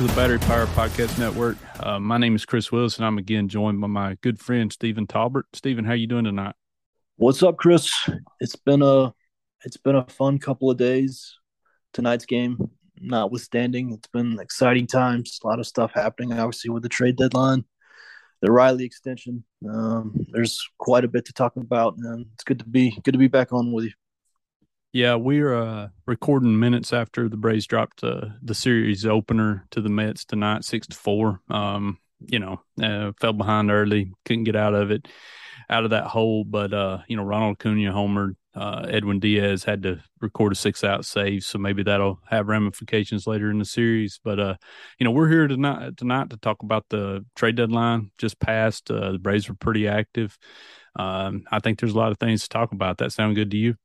To the Battery Power Podcast Network. Uh, my name is Chris Willis, and I'm again joined by my good friend Stephen Talbert. Stephen, how you doing tonight? What's up, Chris? It's been a it's been a fun couple of days. Tonight's game, notwithstanding, it's been exciting times. A lot of stuff happening, obviously, with the trade deadline, the Riley extension. Um, there's quite a bit to talk about, and it's good to be good to be back on with you. Yeah, we're uh, recording minutes after the Braves dropped uh, the series opener to the Mets tonight, six to four. Um, you know, uh, fell behind early, couldn't get out of it, out of that hole. But uh, you know, Ronald Acuna homered. Uh, Edwin Diaz had to record a six-out save, so maybe that'll have ramifications later in the series. But uh, you know, we're here tonight tonight to talk about the trade deadline just passed. The Braves were pretty active. Um, I think there's a lot of things to talk about. That sound good to you?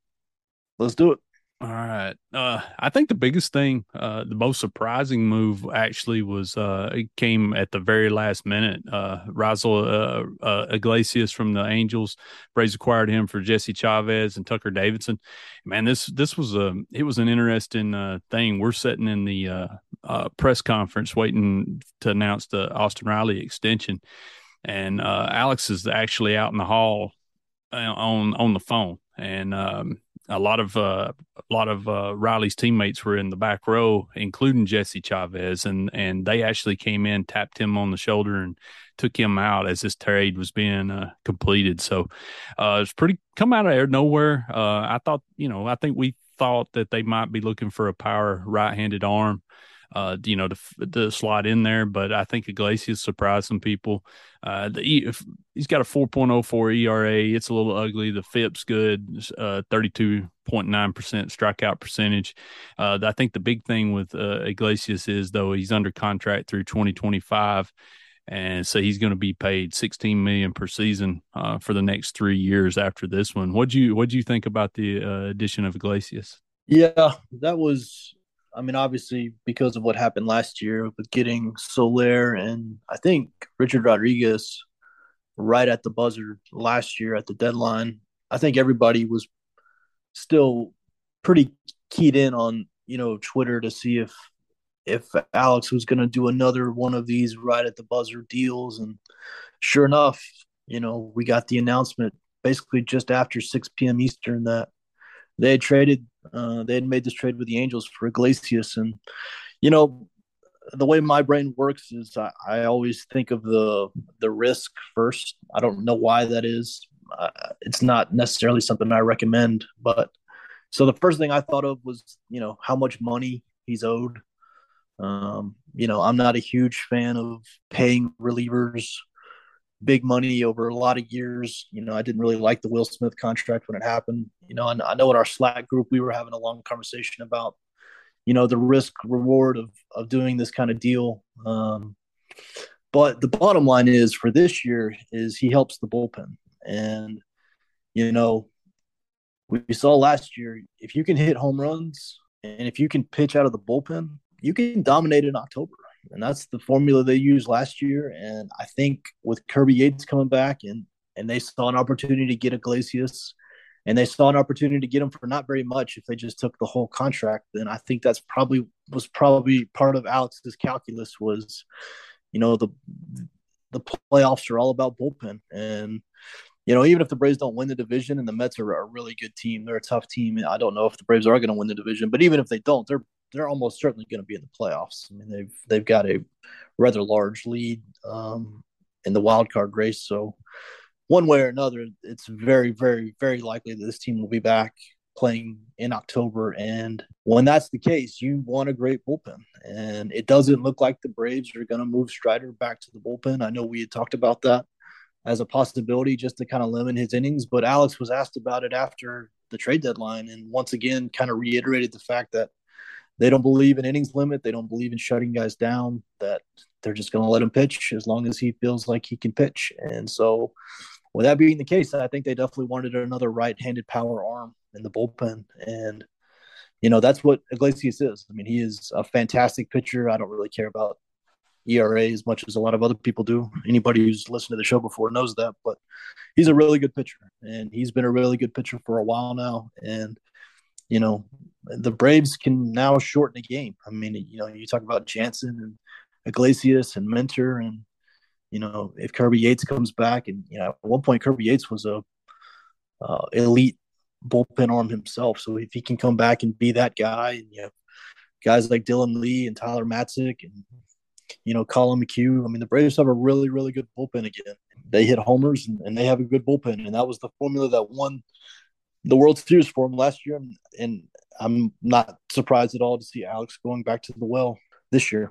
Let's do it. All right. Uh, I think the biggest thing, uh, the most surprising move actually was uh, it came at the very last minute. Uh, Raisel uh, uh, Iglesias from the Angels, Braves acquired him for Jesse Chavez and Tucker Davidson. Man, this this was a it was an interesting uh, thing. We're sitting in the press conference waiting to announce the Austin Riley extension, and Alex is actually out in the hall on on the phone, and um, a lot of uh, a lot of uh, Riley's teammates were in the back row, including Jesse Chavez, and and they actually came in, tapped him on the shoulder, and took him out as this trade was being uh, completed. So uh, it's pretty come out of nowhere. Uh, I thought, you know, I think we thought that they might be looking for a power right-handed arm uh, you know, to, to slot in there. But I think Iglesias surprised some people. Uh, the he's got a 4.04 ERA. It's a little ugly. The FIP's good, uh, 32.9% strikeout percentage. Uh, I think the big thing with uh, Iglesias is though he's under contract through 2025 and so he's going to be paid 16 million per season uh, for the next three years after this one. What'd you What'd you think about the uh, addition of Iglesias? Yeah, that was I mean, obviously because of what happened last year with getting Soler and I think Richard Rodriguez right at the buzzer last year at the deadline. I think everybody was still pretty keyed in on you know Twitter to see if if Alex was going to do another one of these right at the buzzer deals, and sure enough, you know we got the announcement basically just after 6 p.m. Eastern that they had traded uh, they had made this trade with the Angels for Iglesias, and you know the way my brain works is I, I always think of the the risk first. I don't know why that is. Uh, it's not necessarily something I recommend, but so the first thing I thought of was you know how much money he's owed. Um, you know, I'm not a huge fan of paying relievers big money over a lot of years. You know, I didn't really like the Will Smith contract when it happened. You know, and I know in our Slack group we were having a long conversation about, you know, the risk reward of of doing this kind of deal. Um, but the bottom line is for this year is he helps the bullpen, and you know, we saw last year if you can hit home runs and if you can pitch out of the bullpen, you can dominate in October and that's the formula they used last year. And I think with Kirby Yates coming back and and they saw an opportunity to get Iglesias, and they saw an opportunity to get him for not very much if they just took the whole contract. Then I think that's probably was probably part of Alex's calculus was, you know, the the playoffs are all about bullpen, and you know, even if the Braves don't win the division and the Mets are a really good team, they're a tough team. I don't know if the Braves are going to win the division, but even if they don't, they're they're almost certainly going to be in the playoffs. I mean, they've they've got a rather large lead um, in the wild card race, so one way or another, it's very, very, very likely that this team will be back playing in October. And when that's the case, you want a great bullpen. And it doesn't look like the Braves are going to move Strider back to the bullpen. I know we had talked about that as a possibility just to kind of limit his innings, but Alex was asked about it after the trade deadline and once again kind of reiterated the fact that they don't believe in innings limit. They don't believe in shutting guys down, that they're just going to let him pitch as long as he feels like he can pitch. And so, with that being the case, I think they definitely wanted another right handed power arm in the bullpen. And, you know, that's what Iglesias is. I mean, he is a fantastic pitcher. I don't really care about ERA as much as a lot of other people do. Anybody who's listened to the show before knows that, but he's a really good pitcher and he's been a really good pitcher for a while now. And, you know, the Braves can now shorten the game. I mean, you know, you talk about Jansen and Iglesias and Minter, and, you know, if Kirby Yates comes back and, you know, at one point Kirby Yates was a uh, elite bullpen arm himself. So if he can come back and be that guy, and you know, guys like Dylan Lee and Tyler Matzek and you know Collin McHugh. I mean, the Braves have a really, really good bullpen again. They hit homers and, and they have a good bullpen, and that was the formula that won the World Series for them last year. And, and I'm not surprised at all to see Alex going back to the well this year.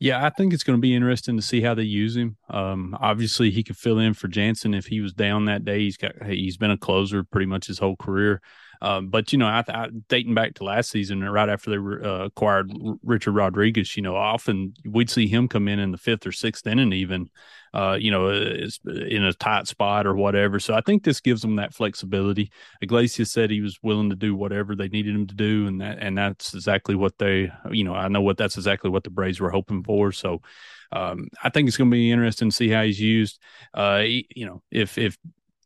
Yeah, I think it's going to be interesting to see how they use him. Um, obviously, he could fill in for Jansen if he was down that day. He's got he's been a closer pretty much his whole career. Um, but you know, I, I, dating back to last season, right after they uh, acquired Richard Rodriguez, you know, often we'd see him come in in the fifth or sixth inning, even, uh, you know, in a tight spot or whatever. So I think this gives them that flexibility. Iglesias said he was willing to do whatever they needed him to do, and that and that's exactly what they, you know, I know what that's exactly what the Braves were hoping for. So. Um, I think it's going to be interesting to see how he's used. Uh, he, you know, if if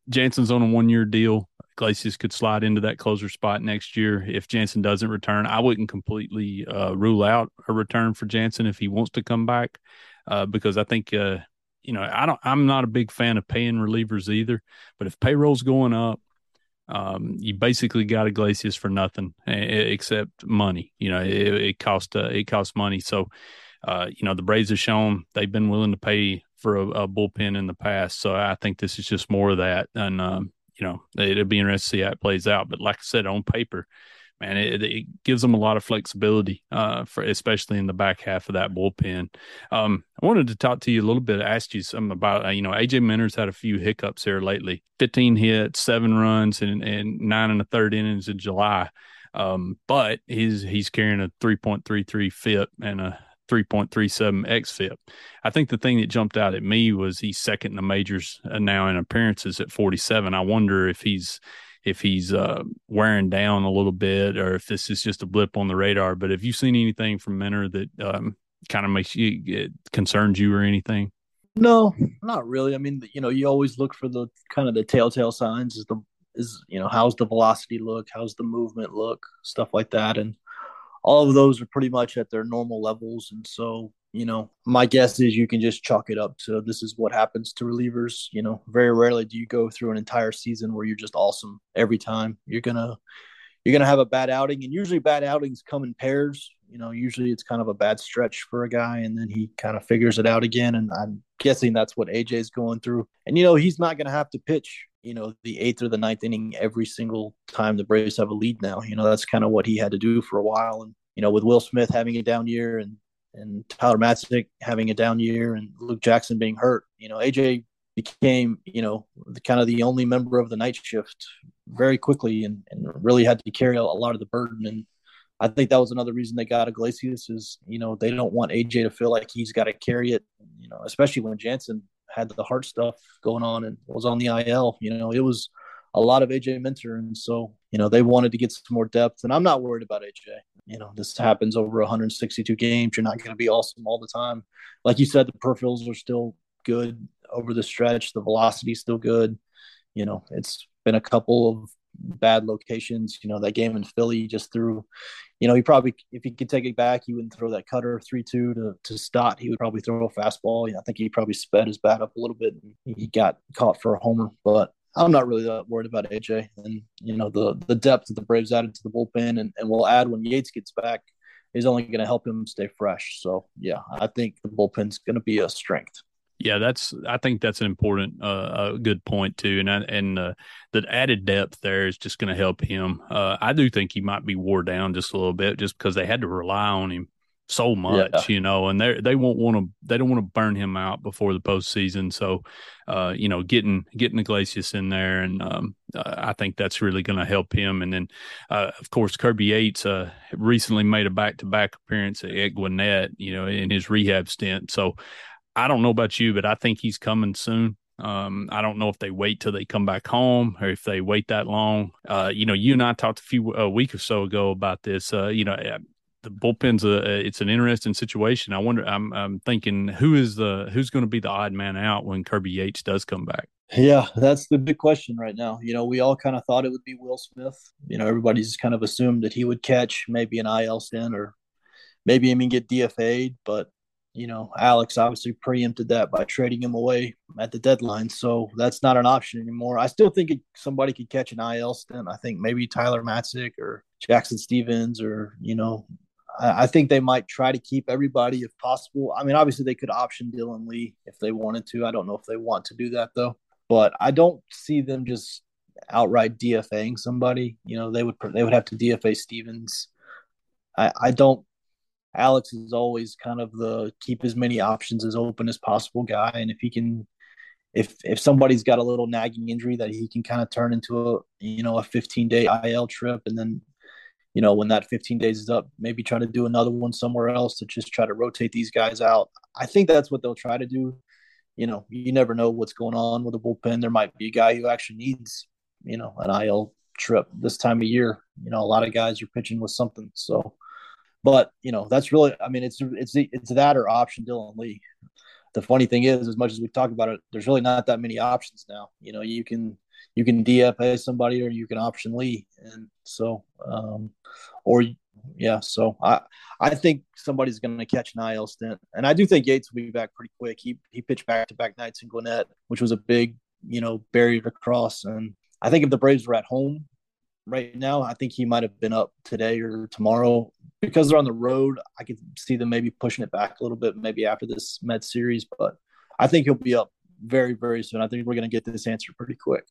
Jansen's on a one year deal, Iglesias could slide into that closer spot next year if Jansen doesn't return. I wouldn't completely uh, rule out a return for Jansen if he wants to come back, uh, because I think uh, you know I don't. I'm not a big fan of paying relievers either. But if payroll's going up, um, you basically got a Iglesias for nothing except money. You know, it, it costs uh, it costs money. So, uh, you know, the Braves have shown they've been willing to pay for a, a, bullpen in the past. So I think this is just more of that. And um, you know, it'll be interesting to see how it plays out. But like I said, on paper, man, it, it gives them a lot of flexibility, uh, for especially in the back half of that bullpen. Um, I wanted to talk to you a little bit, ask you something about, uh, you know, AJ Minter's had a few hiccups here lately 15 hits, seven runs, and, and nine and a third innings in July. Um, but he's he's carrying a 3.33 FIP and a 3.37 xFIP. I think the thing that jumped out at me was he's second in the majors uh, now in appearances at 47. I wonder if he's if he's uh, wearing down a little bit or if this is just a blip on the radar. But have you seen anything from Minter that um, kind of makes you it concerns you or anything? No, not really. I mean, you know, you always look for the kind of the telltale signs. Is the is you know how's the velocity look, how's the movement look, stuff like that, and all of those are pretty much at their normal levels. And so, you know, my guess is you can just chalk it up to this is what happens to relievers. You know, very rarely do you go through an entire season where you're just awesome every time. You're gonna you're gonna have a bad outing, and usually bad outings come in pairs. You know, usually it's kind of a bad stretch for a guy, and then he kind of figures it out again. And I'm guessing that's what AJ's going through. And you know, he's not gonna have to pitch you know the eighth or the ninth inning every single time the Braves have a lead now. You know that's kind of what he had to do for a while, and you know with Will Smith having a down year and and Tyler Matzek having a down year and Luke Jackson being hurt, you know AJ became you know the, kind of the only member of the night shift very quickly and, and really had to carry a lot of the burden and I think that was another reason they got Iglesias is you know they don't want AJ to feel like he's got to carry it you know especially when Jansen had the heart stuff going on and was on the IL. You know, it was a lot of AJ Minter, and so you know they wanted to get some more depth. And I'm not worried about AJ. You know, this happens over 162 games. You're not going to be awesome all the time. Like you said, the peripherals are still good over the stretch. The velocity is still good. You know, it's been a couple of bad locations. You know, that game in Philly just threw, you know, he probably, if he could take it back, he wouldn't throw that cutter 3 2 to, to Stott. He would probably throw a fastball. You know, I think he probably sped his bat up a little bit. he got caught for a homer. But, I'm not really that worried about AJ and you know the the depth that the Braves added to the bullpen and, and we'll add when Yates gets back is only going to help him stay fresh. So yeah, I think the bullpen's going to be a strength. Yeah, that's. I think that's an important, uh, a good point too, and I, and uh, the added depth there is just going to help him. Uh, I do think he might be wore down just a little bit, just because they had to rely on him so much, yeah. you know, and they they won't want to, they don't want to burn him out before the postseason. So, uh, you know, getting getting Iglesias in there, and um, uh, I think that's really going to help him. And then, uh, of course, Kirby Yates uh, recently made a back to back appearance at Gwinnett, you know, in his rehab stint. So I don't know about you, but I think he's coming soon. Um, I don't know if they wait till they come back home or if they wait that long. Uh, you know, you and I talked a few a week or so ago about this. Uh, you know, uh, the bullpen's a it's an interesting situation. I wonder. I'm I'm thinking who is the who's going to be the odd man out when Kirby Yates does come back. Yeah, that's the big question right now. You know, we all kind of thought it would be Will Smith. You know, everybody's kind of assumed that he would catch maybe an IL stint or maybe even get DFA'd, but you know, Alex obviously preempted that by trading him away at the deadline. So that's not an option anymore. I still think somebody could catch an IL stint. I think maybe Tyler Matzek or Jackson Stephens or, you know, I, I think they might try to keep everybody if possible. I mean, obviously they could option Dylan Lee if they wanted to. I don't know if they want to do that though, but I don't see them just outright DFAing somebody. You know, they would, they would have to DFA Stephens. I, I don't Alex is always kind of the keep as many options as open as possible guy, and if he can, if if somebody's got a little nagging injury that he can kind of turn into a you know a 15 day IL trip, and then you know when that 15 days is up, maybe try to do another one somewhere else to just try to rotate these guys out. I think that's what they'll try to do. You know, you never know what's going on with the bullpen. There might be a guy who actually needs you know an IL trip this time of year. You know, a lot of guys are pitching with something, so but you know, that's really, I mean, it's it's it's that or option Dylan Lee. The funny thing is, as much as we talk about it, there's really not that many options now. You know, you can you can DFA somebody or you can option Lee, and so um, or yeah, so I I think somebody's going to catch an IL stint, and I do think Yates will be back pretty quick. He he pitched back to back nights in Gwinnett, which was a big you know barrier to cross, and I think if the Braves were at home right now, I think he might have been up today or tomorrow because they're on the road, I could see them maybe pushing it back a little bit, maybe after this Mets series. But I think he'll be up very, very soon. I think we're going to get this answer pretty quick.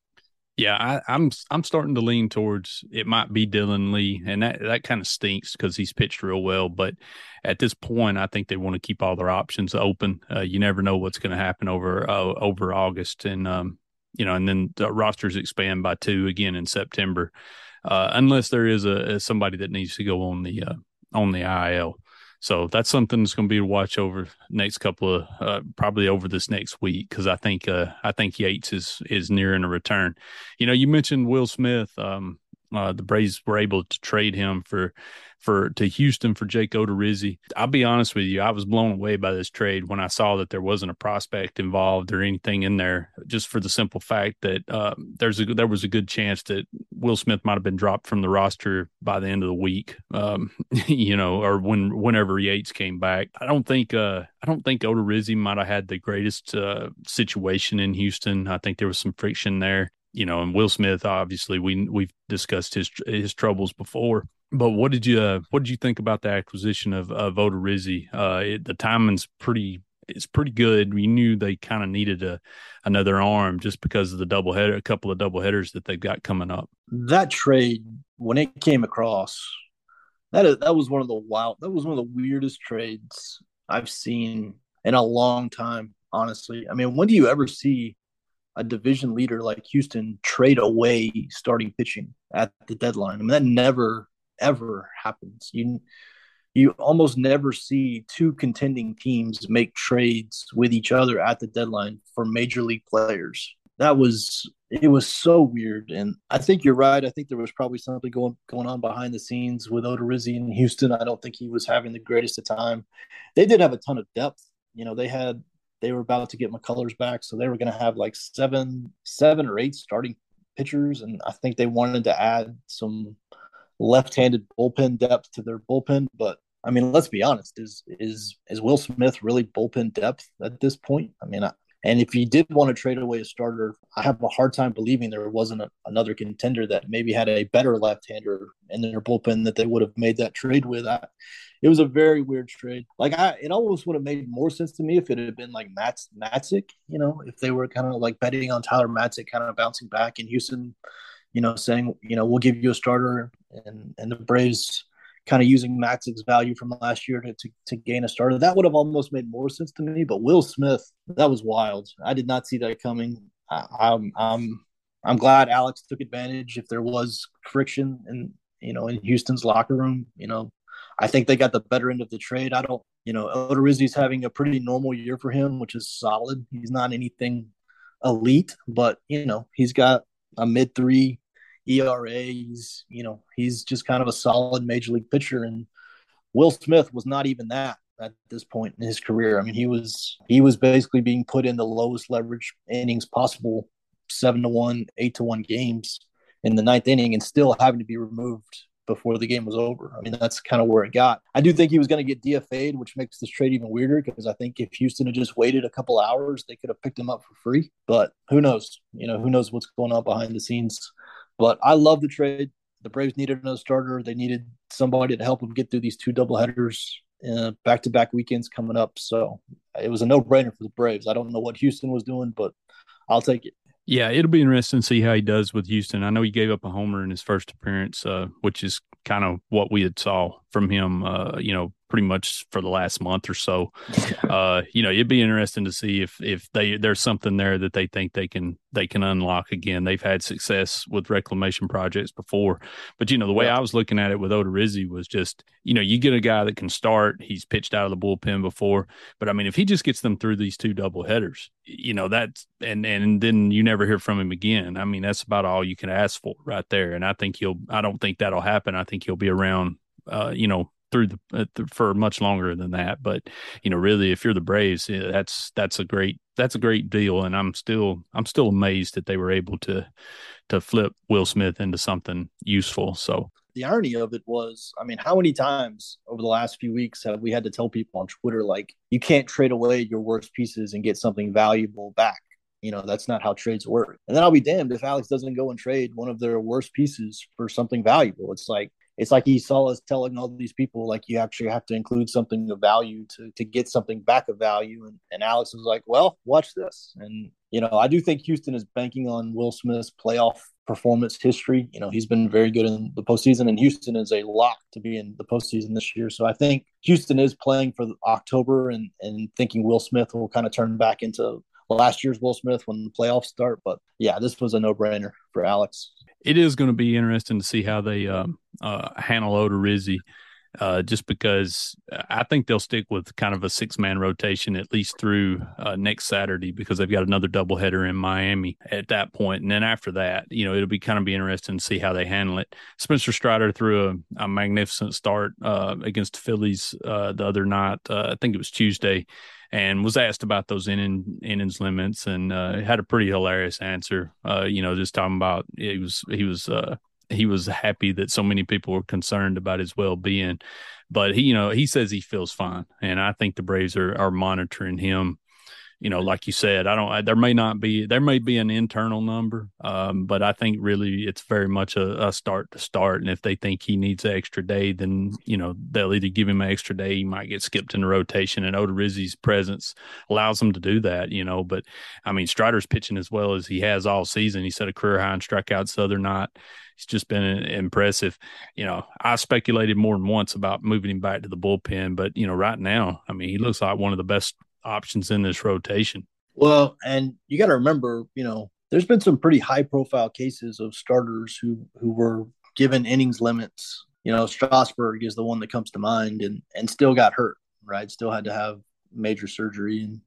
Yeah, I, am I'm, I'm starting to lean towards it might be Dylan Lee, and that that kind of stinks because he's pitched real well. But at this point, I think they want to keep all their options open. Uh, you never know what's going to happen over uh, over August, and um, you know, and then the rosters expand by two again in September, uh, unless there is a, a, somebody that needs to go on the uh, on the IL. So that's something that's going to be to watch over next couple of uh, probably over this next week because I think uh, I think Yates is is nearing a return. You know, you mentioned Will Smith. Um, uh, the Braves were able to trade him for for to Houston for Jake Odorizzi. I'll be honest with you, I was blown away by this trade when I saw that there wasn't a prospect involved or anything in there, just for the simple fact that uh, there's a there was a good chance that Will Smith might have been dropped from the roster by the end of the week, um, you know, or when whenever Yates came back. I don't think uh, I don't think Odorizzi might have had the greatest uh, situation in Houston. I think there was some friction there you know, and Will Smith, obviously, we we've discussed his his troubles before. But what did you uh, what did you think about the acquisition of of Odorizzi? Uh, it, the timing's pretty it's pretty good. We knew they kind of needed a another arm just because of the double header, a couple of double headers that they've got coming up. That trade when it came across, that is, that was one of the wild. That was one of the weirdest trades I've seen in a long time. Honestly, I mean, when do you ever see a division leader like Houston trade away starting pitching at the deadline. I mean, that never ever happens. You you almost never see two contending teams make trades with each other at the deadline for major league players. That was it was so weird, and I think you're right. I think there was probably something going going on behind the scenes with Odorizzi in Houston. I don't think he was having the greatest of time. They did have a ton of depth. You know, they had they were about to get McCullers back, so they were going to have like seven, seven or eight starting pitchers, and I think they wanted to add some left-handed bullpen depth to their bullpen. But I mean, let's be honest: is is is Will Smith really bullpen depth at this point? I mean, I, And if you did want to trade away a starter, I have a hard time believing there wasn't a, another contender that maybe had a better left-hander in their bullpen that they would have made that trade with. I, it was a very weird trade. Like I, it almost would have made more sense to me if it had been like Mats Matzek, you know, if they were kind of like betting on Tyler Matzek kind of bouncing back in Houston, you know, saying, you know, we'll give you a starter and and the Braves kind of using Max's value from last year to, to, to gain a starter. That would have almost made more sense to me. But Will Smith, that was wild. I did not see that coming. I, I'm I'm I'm glad Alex took advantage. If there was friction in you know in Houston's locker room, you know, I think they got the better end of the trade. I don't, you know, Odorizzi's having a pretty normal year for him, which is solid. He's not anything elite, but you know, he's got a mid three ERA. He's, you know, he's just kind of a solid major league pitcher. And Will Smith was not even that at this point in his career. I mean, he was he was basically being put in the lowest leverage innings possible, seven to one, eight to one games in the ninth inning, and still having to be removed before the game was over. I mean, that's kind of where it got. I do think he was going to get DFA'd, which makes this trade even weirder because I think if Houston had just waited a couple hours, they could have picked him up for free. But who knows? You know, who knows what's going on behind the scenes but I love the trade. The Braves needed another starter. They needed somebody to help them get through these two doubleheaders, back to back weekends coming up. So it was a no brainer for the Braves. I don't know what Houston was doing, but I'll take it. Yeah, it'll be interesting to see how he does with Houston. I know he gave up a homer in his first appearance, uh, which is kind of what we had saw from him. Uh, you know, pretty much for the last month or so. Uh, you know, it'd be interesting to see if if they there's something there that they think they can they can unlock again. They've had success with reclamation projects before, but you know the way yeah. I was looking at it with Odorizzi was just you know you get a guy that can start. He's pitched out of the bullpen before, but I mean if he just gets them through these two double headers, you know that's and and then you never hear from him again. I mean that's about all you can ask for right there. And I think he'll. I don't think that'll happen. I think he'll be around. Uh, you know, through the uh, for much longer than that. But you know, really, if you're the Braves, that's that's a great that's a great deal, and I'm still I'm still amazed that they were able to to flip Will Smith into something useful. So the irony of it was, I mean, how many times over the last few weeks have we had to tell people on Twitter like you can't trade away your worst pieces and get something valuable back? You know, that's not how trades work. And then I'll be damned if Alex doesn't go and trade one of their worst pieces for something valuable. It's like it's like he saw us telling all these people like you actually have to include something of value to to get something back of value. And, and alex was like well watch this. And you know i do think houston is banking on will smith's playoff performance history. You know he's been very good in the postseason and houston is a lock to be in the postseason this year. So i think houston is playing for october and and thinking will smith will kind of turn back into last year's will smith when the playoffs start. But yeah this was a no-brainer for alex it is going to be interesting to see how they uh, uh, handle Odorizzi, uh, just because I think they'll stick with kind of a six man rotation at least through uh, next Saturday because they've got another doubleheader in Miami at that point, and then after that, you know, it'll be kind of be interesting to see how they handle it. Spencer Strider threw a, a magnificent start uh, against the Phillies uh, the other night. I think it was Tuesday and was asked about those inning, innings limits and uh, had a pretty hilarious answer. Uh, you know, just talking about he was he was uh, he was happy that so many people were concerned about his well being, but he you know he says he feels fine, and I think the Braves are are monitoring him you know, like you said, I don't. There may not be there may be an internal number, um, but I think really it's very much a, a, start to start. And if they think he needs an extra day, then you know they'll either give him an extra day. He might get skipped in the rotation, and Odorizzi's presence allows him to do that. You know, but I mean Strider's pitching as well as he has all season. He set a career high in strikeouts the other night. He's just been impressive. You know, I speculated more than once about moving him back to the bullpen, but you know, right now, I mean, he looks like one of the best options in this rotation. Well, and you got to remember, you know, there's been some pretty high profile cases of starters who who were given innings limits. You know, Strasburg is the one that comes to mind, and and still got hurt. Right, still had to have major surgery. And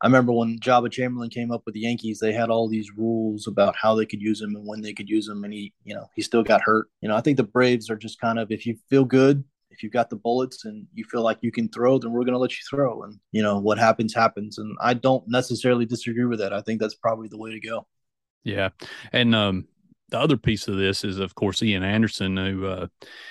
I remember when Joba Chamberlain came up with the Yankees, they had all these rules about how they could use him and when they could use him, and he, you know, he still got hurt. You know, I think the Braves are just kind of if you feel good if you've got the bullets and you feel like you can throw, then we're going to let you throw. And, you know, what happens, happens. And I don't necessarily disagree with that. I think that's probably the way to go. Yeah. And, um, the other piece of this is, of course, Ian Anderson, who uh,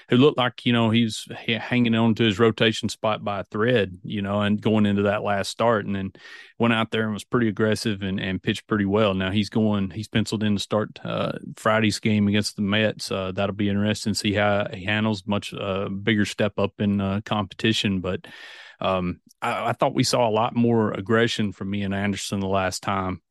who looked like you know he's hanging on to his rotation spot by a thread, you know, and going into that last start, and then went out there and was pretty aggressive and, and pitched pretty well. Now he's going, he's penciled in to start uh, Friday's game against the Mets. Uh, that'll be interesting to see how he handles much uh, bigger step up in uh, competition, but. Um, I, I thought we saw a lot more aggression from Ian Anderson the last time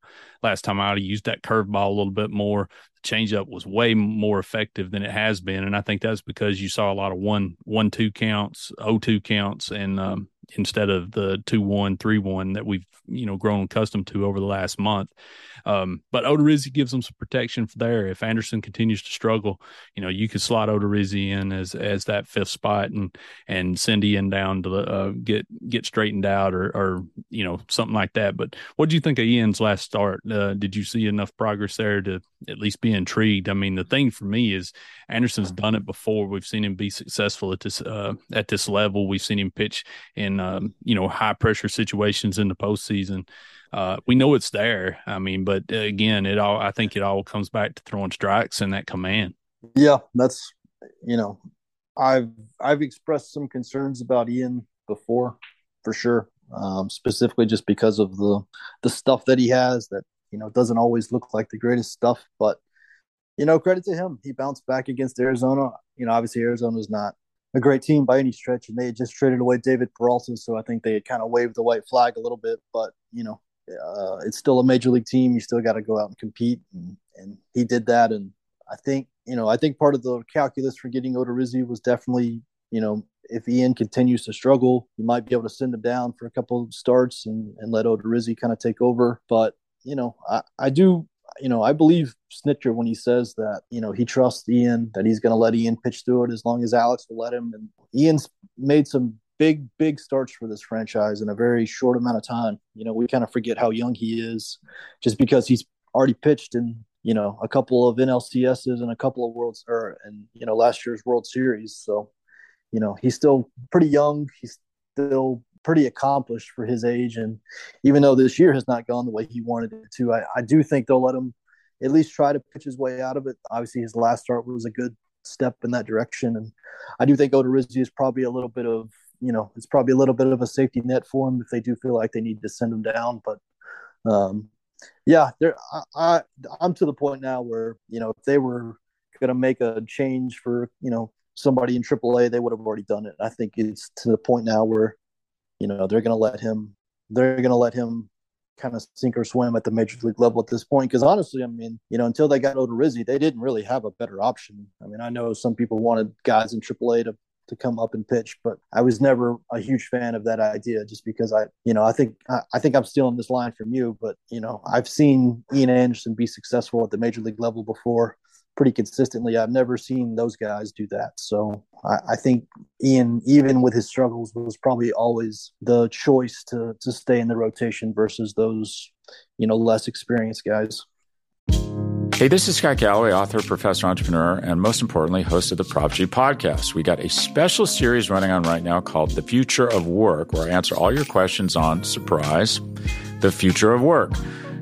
last time out. He used that curveball a little bit more changeup was way more effective than it has been, and I think that's because you saw a lot of one one two counts, o two counts, and um, instead of the two one three one that we've you know grown accustomed to over the last month. Um, but Odorizzi gives them some protection there. If Anderson continues to struggle, you know you could slot Odorizzi in as as that fifth spot and and send Ian down to uh, get get straightened out or or you know something like that. But what do you think of Ian's last start? Uh, did you see enough progress there to at least be intrigued? I mean, the thing for me is Anderson's done it before. We've seen him be successful at this uh, at this level. We've seen him pitch in um, you know high pressure situations in the postseason. Uh, we know it's there. I mean, but uh, again, it all I think it all comes back to throwing strikes and that command. Yeah, that's you know, I've I've expressed some concerns about Ian before, for sure. Um, specifically just because of the the stuff that he has that you know doesn't always look like the greatest stuff, but you know, credit to him. He bounced back against Arizona. You know, obviously Arizona is not a great team by any stretch, and they had just traded away David Peralta, so I think they had kind of waved the white flag a little bit. But you know, uh, it's still a major league team. You still got to go out and compete, and, and he did that. And I think you know, I think part of the calculus for getting Odorizzi was definitely you know if Ian continues to struggle, you might be able to send him down for a couple of starts and, and let Odorizzi kind of take over. But you know, I, I do you know, I believe Snitker when he says that, you know, he trusts Ian, that he's going to let Ian pitch through it as long as Alex will let him. And Ian's made some big, big starts for this franchise in a very short amount of time. You know, we kind of forget how young he is just because he's already pitched in, you know, a couple of NLCSs and a couple of Worlds or, and, you know, last year's World Series. So, you know, he's still pretty young. He's still pretty accomplished for his age. And even though this year has not gone the way he wanted it to, I, I do think they'll let him at least try to pitch his way out of it. Obviously, his last start was a good step in that direction. And I do think Odorizzi is probably a little bit of, you know, it's probably a little bit of a safety net for him if they do feel like they need to send him down. But, um, yeah, there, I, I, I'm to the point now where, you know, if they were going to make a change for, you know, somebody in AAA, they would have already done it. I think it's to the point now where you know they're going to let him they're going to let him kind of sink or swim at the major league level at this point because honestly i mean you know until they got Odorizzi they didn't really have a better option. I mean i know some people wanted guys in AAA to to come up and pitch but i was never a huge fan of that idea just because i you know i think I, I think i'm stealing this line from you but you know i've seen ian anderson be successful at the major league level before pretty consistently. I've never seen those guys do that. So I, I, think Ian, even with his struggles, was probably always the choice to to stay in the rotation versus those, you know, less experienced guys. Hey, this is Scott Galloway, author, professor, entrepreneur, and most importantly, host of the Prop G podcast. We got a special series running on right now called The Future of Work, where I answer all your questions on surprise, the future of work.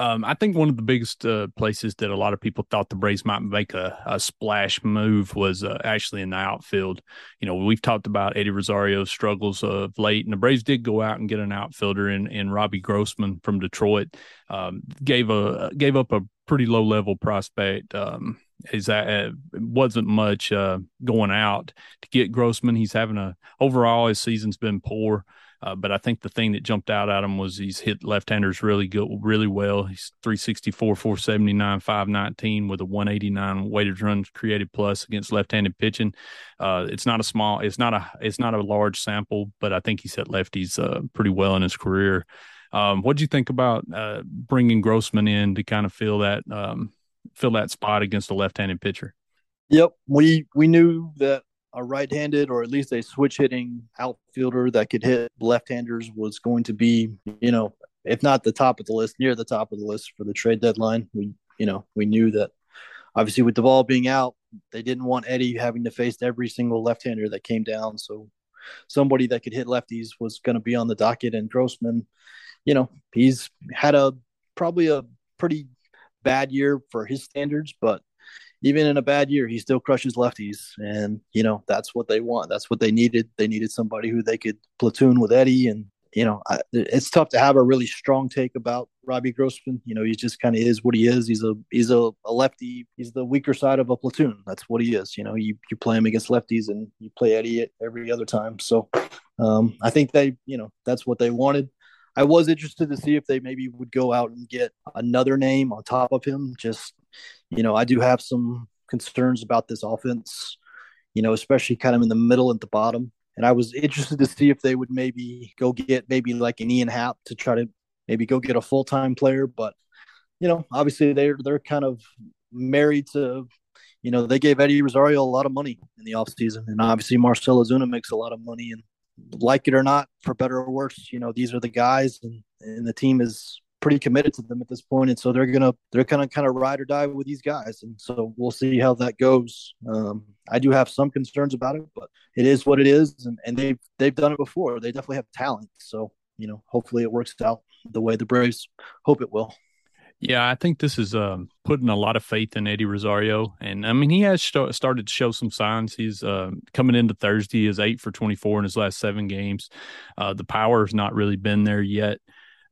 Um, I think one of the biggest uh, places that a lot of people thought the Braves might make a, a splash move was uh, actually in the outfield. You know, we've talked about Eddie Rosario's struggles of late, and the Braves did go out and get an outfielder in, in Robbie Grossman from Detroit. Um, gave a gave up a pretty low level prospect. Um, is that uh, wasn't much uh, going out to get Grossman. He's having a overall his season's been poor. Uh, but I think the thing that jumped out at him was he's hit left-handers really good, really well. He's 364, 479, 519 with a 189 weighted runs created plus against left-handed pitching. Uh, it's not a small, it's not a, it's not a large sample, but I think he's hit lefties uh, pretty well in his career. Um, what do you think about uh, bringing Grossman in to kind of fill that um, fill that spot against a left-handed pitcher? Yep, we we knew that a right-handed or at least a switch hitting outfielder that could hit left-handers was going to be, you know, if not the top of the list, near the top of the list for the trade deadline. We, you know, we knew that obviously with Duvall being out, they didn't want Eddie having to face every single left-hander that came down. So somebody that could hit lefties was going to be on the docket. And Grossman, you know, he's had a probably a pretty bad year for his standards, but even in a bad year, he still crushes lefties. And, you know, that's what they want. That's what they needed. They needed somebody who they could platoon with Eddie. And, you know, I, it's tough to have a really strong take about Robbie Grossman. You know, he just kind of is what he is. He's a he's a, a, lefty. He's the weaker side of a platoon. That's what he is. You know, you, you play him against lefties and you play Eddie every other time. So um, I think they, you know, that's what they wanted. I was interested to see if they maybe would go out and get another name on top of him, just you know, I do have some concerns about this offense, you know, especially kind of in the middle and the bottom. And I was interested to see if they would maybe go get maybe like an Ian Happ to try to maybe go get a full time player. But, you know, obviously they're they're kind of married to you know, they gave Eddie Rosario a lot of money in the offseason. And obviously Marcell Ozuna makes a lot of money and like it or not, for better or worse, you know, these are the guys and, and the team is pretty committed to them at this point, and so they're gonna they're gonna kind of ride or die with these guys, and so we'll see how that goes. Um, I do have some concerns about it, but it is what it is, and, and they've they've done it before. They definitely have talent, so you know, hopefully it works out the way the Braves hope it will. Yeah, I think this is um, putting a lot of faith in Eddie Rosario, and I mean he has st- started to show some signs. He's uh, coming into Thursday is eight for twenty four in his last seven games. Uh, the power has not really been there yet.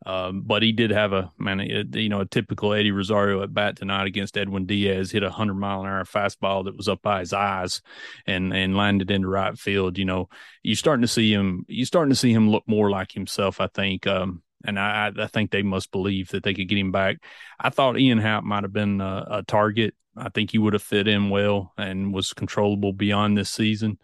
Um, but he did have a man, you know, a typical Eddie Rosario at bat tonight against Edwin Diaz. Hit a hundred mile an hour fastball that was up by his eyes and and landed into right field. You know, you're starting to see him. You're starting to see him look more like himself. I think. Um, and I, I think they must believe that they could get him back. I thought Ian Happ might have been a, a target. I think he would have fit in well and was controllable beyond this season.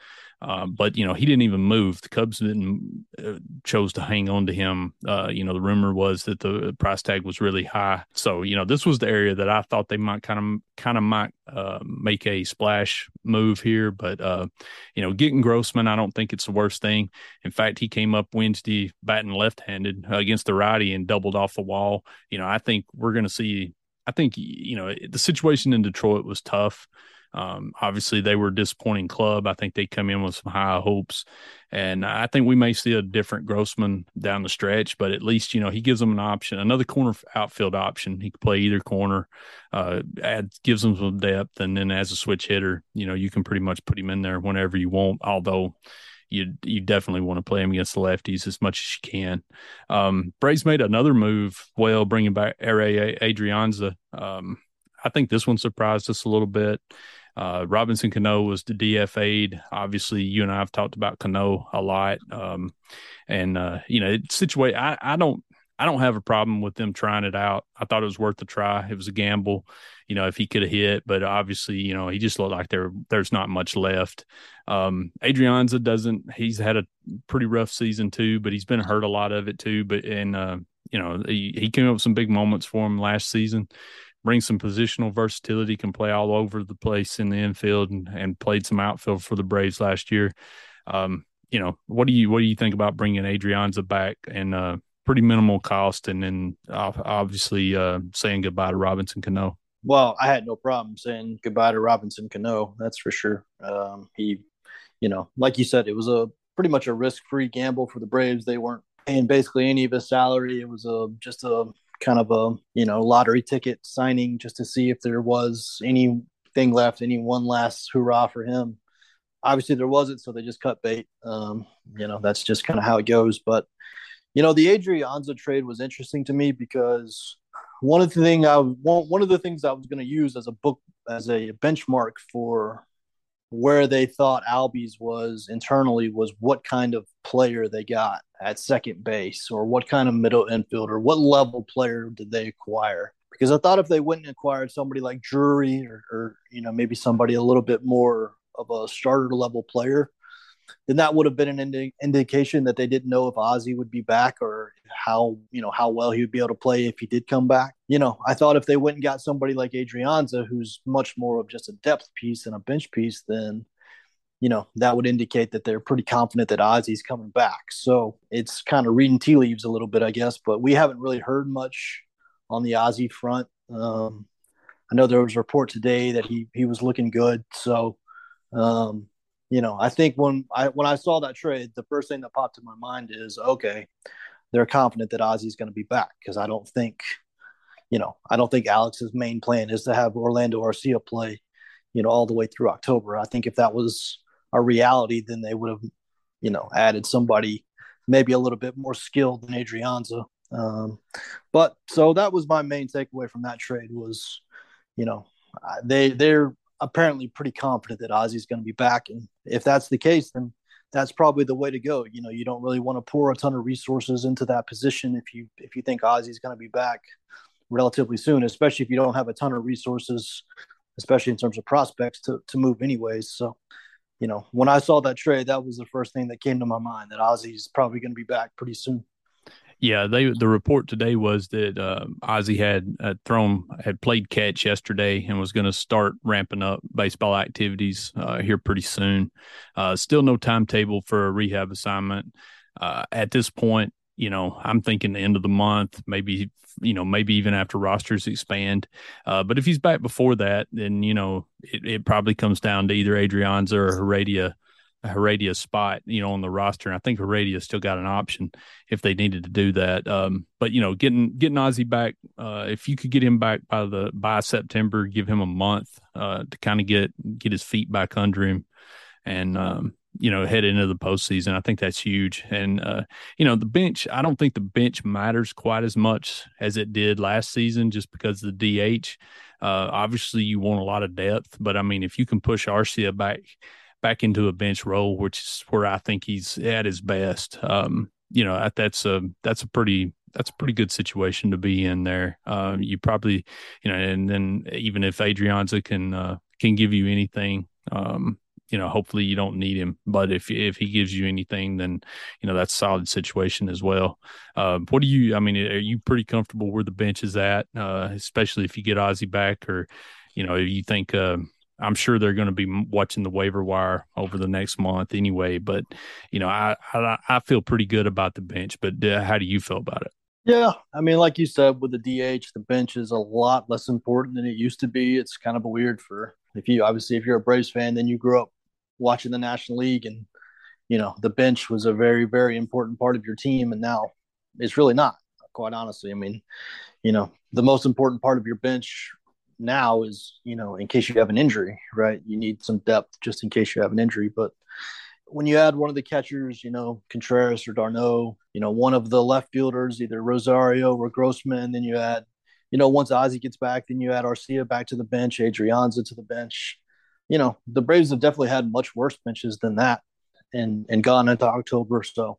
Uh, but you know he didn't even move. The Cubs didn't uh, chose to hang on to him. Uh, you know the rumor was that the price tag was really high. So you know this was the area that I thought they might kind of kind of might uh, make a splash move here. But uh, you know getting Grossman, I don't think it's the worst thing. In fact, he came up Wednesday batting left-handed against the righty and doubled off the wall. You know I think we're going to see. I think you know the situation in Detroit was tough. Um, obviously, they were a disappointing club. I think they come in with some high hopes, and I think we may see a different Grossman down the stretch. But at least you know he gives them an option, another corner outfield option. He can play either corner, uh, adds gives them some depth, and then as a switch hitter, you know you can pretty much put him in there whenever you want. Although you you definitely want to play him against the lefties as much as you can. Um, Braves made another move, well, bringing back Adrianza. Um, I think this one surprised us a little bit. Uh, Robinson Cano was the DFA'd. Obviously, you and I have talked about Cano a lot. Um, and uh, you know, situate. I, I don't I don't have a problem with them trying it out. I thought it was worth the try. It was a gamble, you know, if he could have hit, but obviously, you know, he just looked like there there's not much left. Um, Adrianza doesn't. He's had a pretty rough season too, but he's been hurt a lot of it too. But and uh, you know, he, he came up with some big moments for him last season brings some positional versatility, can play all over the place in the infield and, and played some outfield for the Braves last year. Um, you know, what do you what do you think about bringing Adrianza back and uh, pretty minimal cost, and then obviously uh, saying goodbye to Robinson Cano? Well, I had no problem saying goodbye to Robinson Cano. That's for sure. Um, he, you know, like you said, it was a pretty much a risk free gamble for the Braves. They weren't paying basically any of his salary. It was a just a kind of a you know lottery ticket signing just to see if there was anything left, any one last hurrah for him. Obviously, there wasn't, so they just cut bait. Um, you know, that's just kind of how it goes. But you know, the Adrianza trade was interesting to me because one of the thing I one of the things I was going to use as a book as a benchmark for where they thought Albies was internally was what kind of player they got at second base or what kind of middle infielder, what level player did they acquire? Because I thought if they and acquired somebody like Drury or, or you know maybe somebody a little bit more of a starter level player, then that would have been an indi- indication that they didn't know if Ozzy would be back or how you know how well he would be able to play if he did come back. You know, I thought if they went and got somebody like Adrianza, who's much more of just a depth piece and a bench piece, then you know, that would indicate that they're pretty confident that Ozzy's coming back. So it's kind of reading tea leaves a little bit, I guess. But we haven't really heard much on the Ozzy front. Um, I know there was a report today that he he was looking good. So, um, you know, I think when I when I saw that trade, the first thing that popped in my mind is okay, they're confident that Ozzy's going to be back because I don't think, you know, I don't think Alex's main plan is to have Orlando Arcia play, you know, all the way through October. I think if that was a reality, then they would have, you know, added somebody maybe a little bit more skilled than Adrianza. Um, but so that was my main takeaway from that trade was, you know, they they're apparently pretty confident that Ozzie's going to be back, and if that's the case, then that's probably the way to go. You know, you don't really want to pour a ton of resources into that position if you if you think Ozzie's going to be back relatively soon, especially if you don't have a ton of resources, especially in terms of prospects to to move anyways. So, you know, when I saw that trade, that was the first thing that came to my mind that Ozzie's probably going to be back pretty soon. Yeah, they the report today was that uh, Ozzie had uh, thrown had played catch yesterday and was going to start ramping up baseball activities uh, here pretty soon. Uh, still no timetable for a rehab assignment uh, at this point. You know, I'm thinking the end of the month, maybe you know, maybe even after rosters expand. Uh, but if he's back before that, then you know, it, it probably comes down to either Adrianza or Heredia Heredia spot, you know, on the roster. And I think Heredia still got an option if they needed to do that. Um, but you know, getting getting Ozzie back, uh, if you could get him back by the by September, give him a month uh, to kind of get get his feet back under him, and um, you know, head into the postseason. I think that's huge. And uh, you know, the bench. I don't think the bench matters quite as much as it did last season, just because the DH. Uh, obviously, you want a lot of depth, but I mean, if you can push Arcia back back into a bench role, which is where I think he's at his best. Um, you know, that's a that's a pretty that's a pretty good situation to be in there. Uh, you probably, you know, and then even if Adrianza can uh, can give you anything, um, you know, hopefully you don't need him. But if if he gives you anything, then you know that's solid situation as well. Uh, what do you? I mean, are you pretty comfortable where the bench is at, uh, especially if you get Ozzie back, or you know, if you think uh, I'm sure they're going to be watching the waiver wire over the next month anyway. But you know, I I, I feel pretty good about the bench. But uh, how do you feel about it? Yeah, I mean, like you said, with the DH, the bench is a lot less important than it used to be. It's kind of weird for if you obviously if you're a Braves fan, then you grew up watching the National League, and you know the bench was a very very important part of your team, and now it's really not. Quite honestly, I mean, you know, the most important part of your bench now is you know in case you have an injury right? You need some depth just in case you have an injury. But when you add one of the catchers you know contreras or d'Arnaud you know one of the left fielders either rosario or grossman then you add you know once ozzy gets back then you add arcia back to the bench adrianza to the bench. You know the braves have definitely had much worse benches than that and and gone into october. So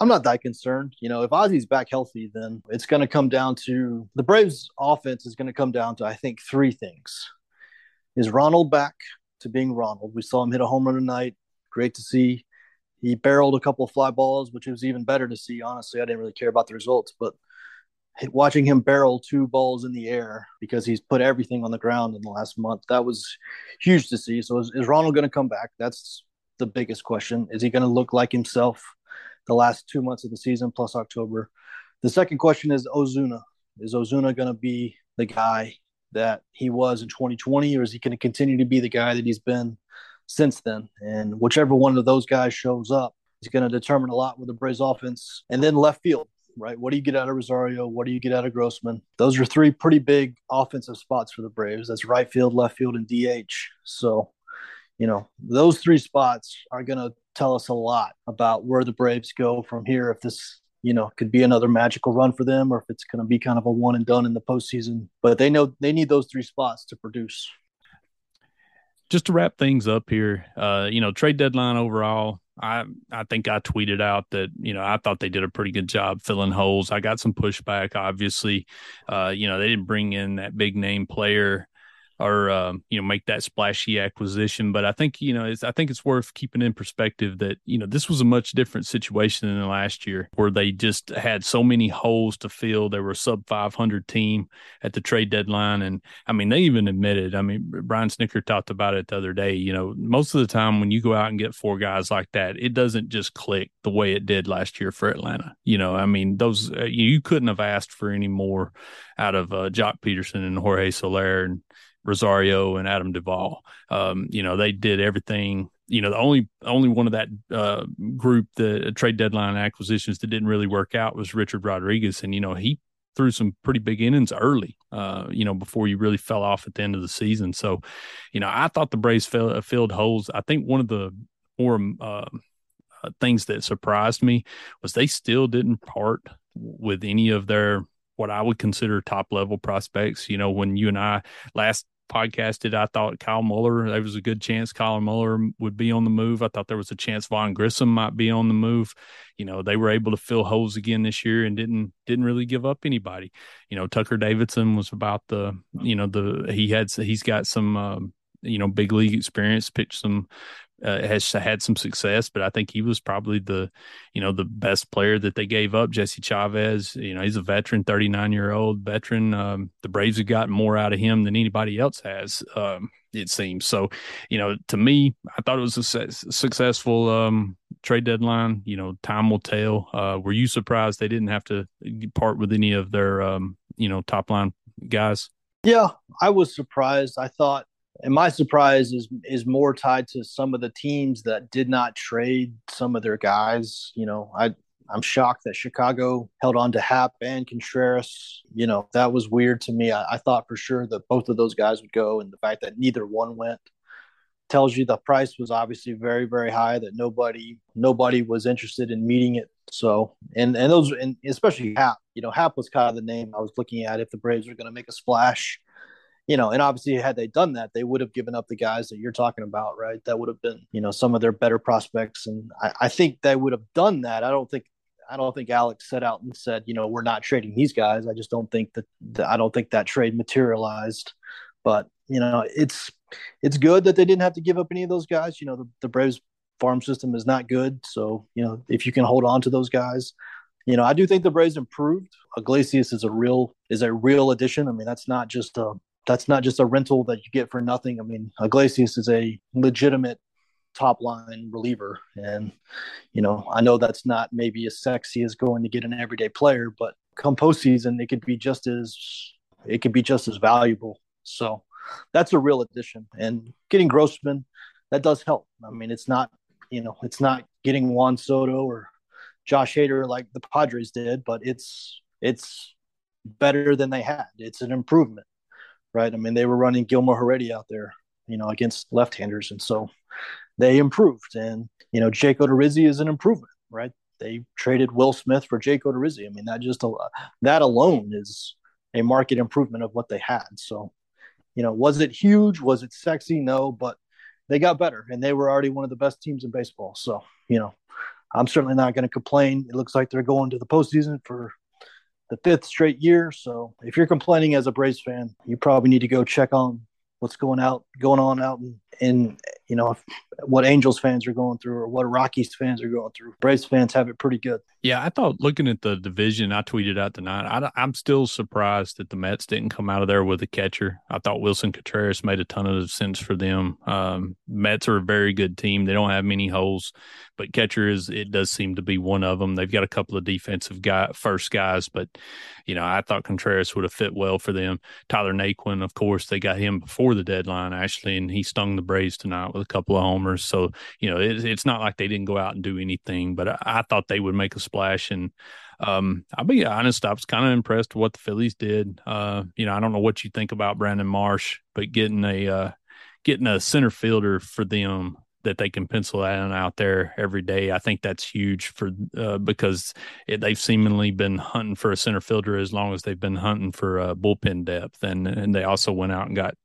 I'm not that concerned. You know, if Ozzie's back healthy, then it's going to come down to the Braves' offense is going to come down to I think three things: is Ronald back to being Ronald? We saw him hit a home run tonight. Great to see. He barreled a couple of fly balls, which was even better to see. Honestly, I didn't really care about the results, but watching him barrel two balls in the air because he's put everything on the ground in the last month that was huge to see. So is, is Ronald going to come back? That's the biggest question. Is he going to look like himself? The last two months of the season plus October. The second question is Ozuna. Is Ozuna going to be the guy that he was in 2020, or is he going to continue to be the guy that he's been since then? And whichever one of those guys shows up is going to determine a lot with the Braves offense. And then left field, right? What do you get out of Rosario? What do you get out of Grossman? Those are three pretty big offensive spots for the Braves. That's right field, left field, and DH. So, you know, those three spots are going to tell us a lot about where the Braves go from here. If this, you know, could be another magical run for them, or if it's going to be kind of a one and done in the postseason. But they know they need those three spots to produce. Just to wrap things up here, uh, you know, trade deadline overall. I I think I tweeted out that you know I thought they did a pretty good job filling holes. I got some pushback, obviously. Uh, you know, they didn't bring in that big name player or um, you know make that splashy acquisition. But I think you know it's I think it's worth keeping in perspective that you know this was a much different situation than last year where they just had so many holes to fill. They were a sub 500 team at the trade deadline, and I mean they even admitted. I mean Brian Snitker talked about it the other day. You know most of the time when you go out and get four guys like that, it doesn't just click the way it did last year for Atlanta. You know I mean those uh, you couldn't have asked for any more out of uh, Joc Pederson and Jorge Soler and Rosario and Adam Duvall. Um, you know, they did everything. You know, the only only one of that uh, group, the trade deadline acquisitions that didn't really work out was Richard Rodriguez, and you know he threw some pretty big innings early. Uh, you know, before you really fell off at the end of the season. So, you know, I thought the Braves fell, filled holes. I think one of the more uh, uh, things that surprised me was they still didn't part with any of their what I would consider top level prospects. You know, when you and I last podcasted, I thought Kyle Muller, there was a good chance Kyle Muller would be on the move. I thought there was a chance Vaughn Grissom might be on the move. You know, they were able to fill holes again this year and didn't didn't really give up anybody. You know, Tucker Davidson was about the, you know, the he had he's got some um, you know, big league experience, pitched some uh, has had some success, but I think he was probably the, you know, the best player that they gave up. Jesse Chavez, you know, he's a veteran, 39 year old veteran. Um, the Braves have gotten more out of him than anybody else has, um, it seems. So, you know, to me, I thought it was a su- successful um, trade deadline. You know, time will tell. Uh, were you surprised they didn't have to part with any of their, um, you know, top line guys? Yeah, I was surprised. I thought and my surprise is is more tied to some of the teams that did not trade some of their guys. You know, I I'm shocked that Chicago held on to Happ and Contreras. You know, that was weird to me. I, I thought for sure that both of those guys would go, and the fact that neither one went tells you the price was obviously very very high. That nobody nobody was interested in meeting it. So and and those and especially Happ. You know, Happ was kind of the name I was looking at if the Braves were going to make a splash you know, and obviously had they done that, they would have given up the guys that you're talking about, right? That would have been, you know, some of their better prospects. And I, I think they would have done that. I don't think I don't think Alex set out and said, you know, we're not trading these guys. I just don't think that, I don't think that trade materialized. But, you know, it's it's good that they didn't have to give up any of those guys. You know, the, the Braves farm system is not good. So, you know, if you can hold on to those guys, you know, I do think the Braves improved. Iglesias is a real is a real addition. I mean, that's not just a that's not just a rental that you get for nothing. I mean, Iglesias is a legitimate top line reliever. And, you know, I know that's not maybe as sexy as going to get an everyday player, but come postseason, it could be just as it could be just as valuable. So that's a real addition. And getting Grossman, that does help. I mean, it's not, you know, it's not getting Juan Soto or Josh Hader like the Padres did, but it's it's better than they had. It's an improvement right? I mean, they were running Guillermo Heredia out there, you know, against left-handers, and so they improved. And you know, Jake Odorizzi is an improvement, right? They traded Will Smith for Jake Odorizzi. I mean, that just uh, that alone is a market improvement of what they had. So, you know, was it huge? Was it sexy? No, but they got better, and they were already one of the best teams in baseball. So, you know, I'm certainly not going to complain. It looks like they're going to the postseason for the fifth straight year. So if you're complaining as a Braves fan, you probably need to go check on what's going out going on out in, in you know what Angels fans are going through or what Rockies fans are going through. Braves fans have it pretty good. Yeah, I thought looking at the division, I tweeted out tonight. I, I'm still surprised that the Mets didn't come out of there with a catcher. I thought Willson Contreras made a ton of sense for them. Um, Mets are a very good team. They don't have many holes, but catcher is it does seem to be one of them. They've got a couple of defensive guy first guys, but you know I thought Contreras would have fit well for them. Tyler Naquin, of course, they got him before the deadline actually, and he stung the Braves tonight with a couple of homers. So you know it, it's not like they didn't go out and do anything, but I, I thought they would make a splash. And um, I'll be honest, I was kind of impressed with what the Phillies did. Uh, you know, I don't know what you think about Brandon Marsh, but getting a uh, getting a center fielder for them that they can pencil in out there every day. I think that's huge for uh, because it, they've seemingly been hunting for a center fielder as long as they've been hunting for uh, bullpen depth, and and they also went out and got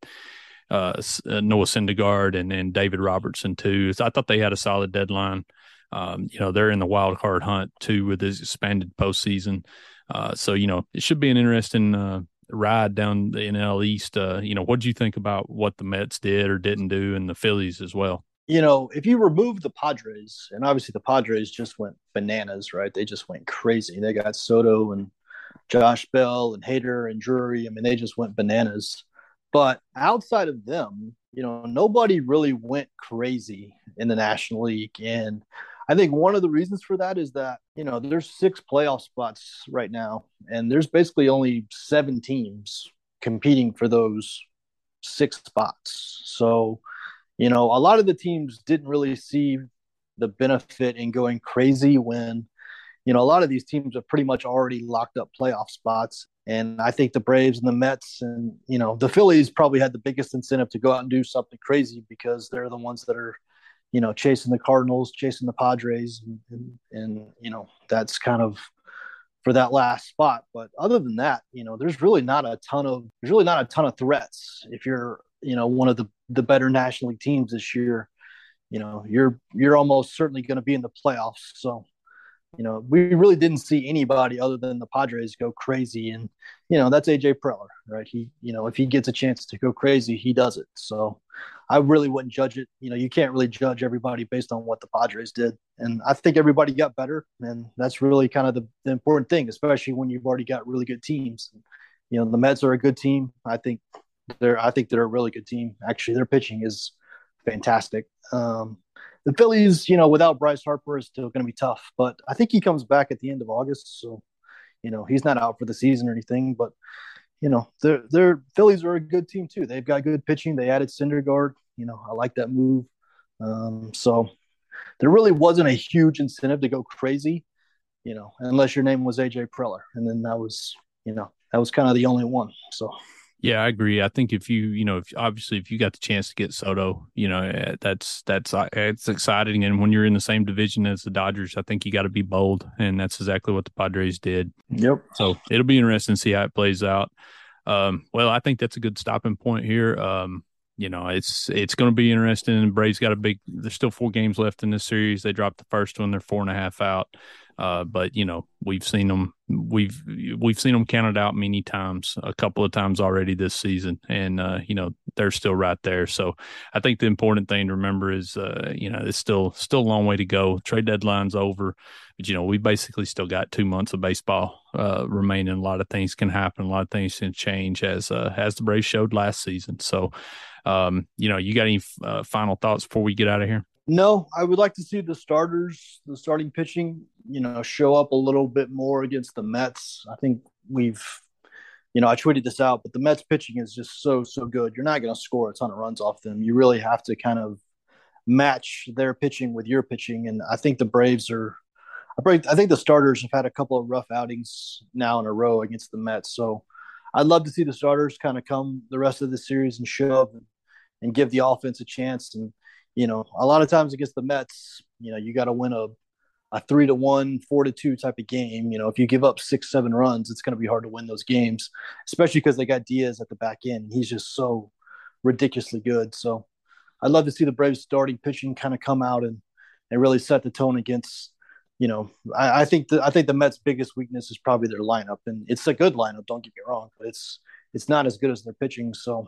uh, uh Noah Syndergaard and and David Robertson too. So I thought they had a solid deadline. Um, you know, they're in the wild card hunt too with this expanded postseason. Uh, so you know, it should be an interesting uh, ride down the NL East. Uh, you know, what do you think about what the Mets did or didn't do, and the Phillies as well? You know, if you remove the Padres, and obviously the Padres just went bananas, right? They just went crazy. They got Soto and Josh Bell and Hader and Drury. I mean, they just went bananas. But outside of them, you know, nobody really went crazy in the National League. And I think one of the reasons for that is that, you know, there's six playoff spots right now, and there's basically only seven teams competing for those six spots. So, you know, a lot of the teams didn't really see the benefit in going crazy when, you know, a lot of these teams have pretty much already locked up playoff spots. And I think the Braves and the Mets and, you know, the Phillies probably had the biggest incentive to go out and do something crazy because they're the ones that are you know, chasing the Cardinals, chasing the Padres, and, and, and, you know, that's kind of for that last spot. But other than that, you know, there's really not a ton of there's really not a ton of threats. If you're, you know, one of the the better National League teams this year, you know, you're you're almost certainly going to be in the playoffs. So you know, we really didn't see anybody other than the Padres go crazy. And, you know, that's AJ Preller, right? He, you know, if he gets a chance to go crazy, he does it. So I really wouldn't judge it. You know, you can't really judge everybody based on what the Padres did. And I think everybody got better. And that's really kind of the, the important thing, especially when you've already got really good teams. You know, the Mets are a good team. I think they're, I think they're a really good team. Actually, their pitching is fantastic. Um, the Phillies, you know, without Bryce Harper is still going to be tough. But I think he comes back at the end of August, so you know he's not out for the season or anything. But you know, their their Phillies are a good team too. They've got good pitching. They added Syndergaard. You know, I like that move. Um, so there really wasn't a huge incentive to go crazy, you know, unless your name was AJ Preller, and then that was, you know, that was kind of the only one. So yeah, I agree. I think if you, you know, if obviously if you got the chance to get Soto, you know, eh, that's that's uh, it's exciting. And when you're in the same division as the Dodgers, I think you got to be bold, and that's exactly what the Padres did. Yep. So it'll be interesting to see how it plays out. Um, well, I think that's a good stopping point here. Um, you know, it's it's going to be interesting. Braves got a big. There's still four games left in this series. They dropped the first one. They're four and a half out. Uh, but you know, we've seen them we've we've seen them counted out many times, a couple of times already this season, and uh, you know they're still right there. So I think the important thing to remember is, uh, you know, it's still still a long way to go. Trade deadline's over, but you know we basically still got two months of baseball uh, remaining. A lot of things can happen, a lot of things can change, as uh, as the Braves showed last season. So, um, you know, you got any uh, final thoughts before we get out of here? No, I would like to see the starters, the starting pitching, you know, show up a little bit more against the Mets. I think we've, you know, I tweeted this out, but the Mets pitching is just so, so good. You're not going to score a ton of runs off them. You really have to kind of match their pitching with your pitching. And I think the Braves are, I think the starters have had a couple of rough outings now in a row against the Mets. So I'd love to see the starters kind of come the rest of the series and show up and, and give the offense a chance. And, you know, a lot of times against the Mets, you know, you got to win a a three to one, four to two type of game. You know, if you give up six, seven runs, it's going to be hard to win those games, especially because they got Diaz at the back end. He's just so ridiculously good. So I'd love to see the Braves starting pitching kind of come out and and really set the tone against. You know, I, I think the I think the Mets' biggest weakness is probably their lineup, and it's a good lineup. Don't get me wrong, but it's it's not as good as their pitching. So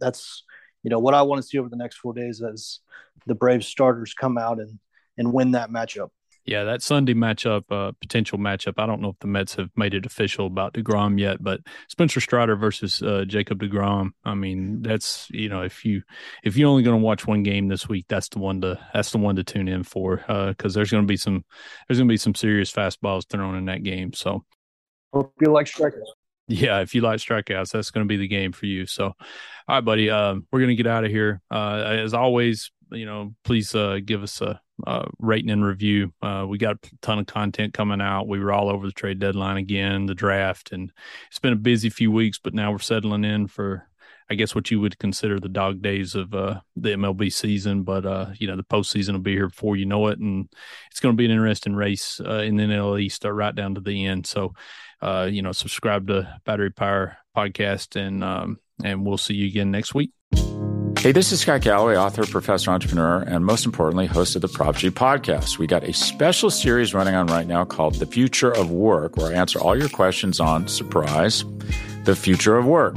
that's you know what I want to see over the next four days as the Braves starters come out and and win that matchup. Yeah, that Sunday matchup, uh, potential matchup. I don't know if the Mets have made it official about Degrom yet, but Spencer Strider versus uh, Jacob Degrom. I mean, that's you know, if you if you're only going to watch one game this week, that's the one to that's the one to tune in for because uh, there's going to be some there's going to be some serious fastballs thrown in that game. So, hope you like strikeouts. Yeah, if you like strikeouts, that's going to be the game for you. So, all right, buddy, uh, we're going to get out of here. Uh, as always, you know, please uh, give us a, a, rating and review. Uh, we got a ton of content coming out. We were all over the trade deadline again, the draft, and it's been a busy few weeks. But now we're settling in for, I guess, what you would consider the dog days of uh, the MLB season. But uh, you know, the postseason will be here before you know it, and it's going to be an interesting race in the NL East right down to the end. So uh, you know, subscribe to Battery Power Podcast, and um, and we'll see you again next week. Hey, this is Scott Galloway, author, professor, entrepreneur, and most importantly, host of the Prop G podcast. We got a special series running on right now called The Future of Work, where I answer all your questions on surprise the future of work.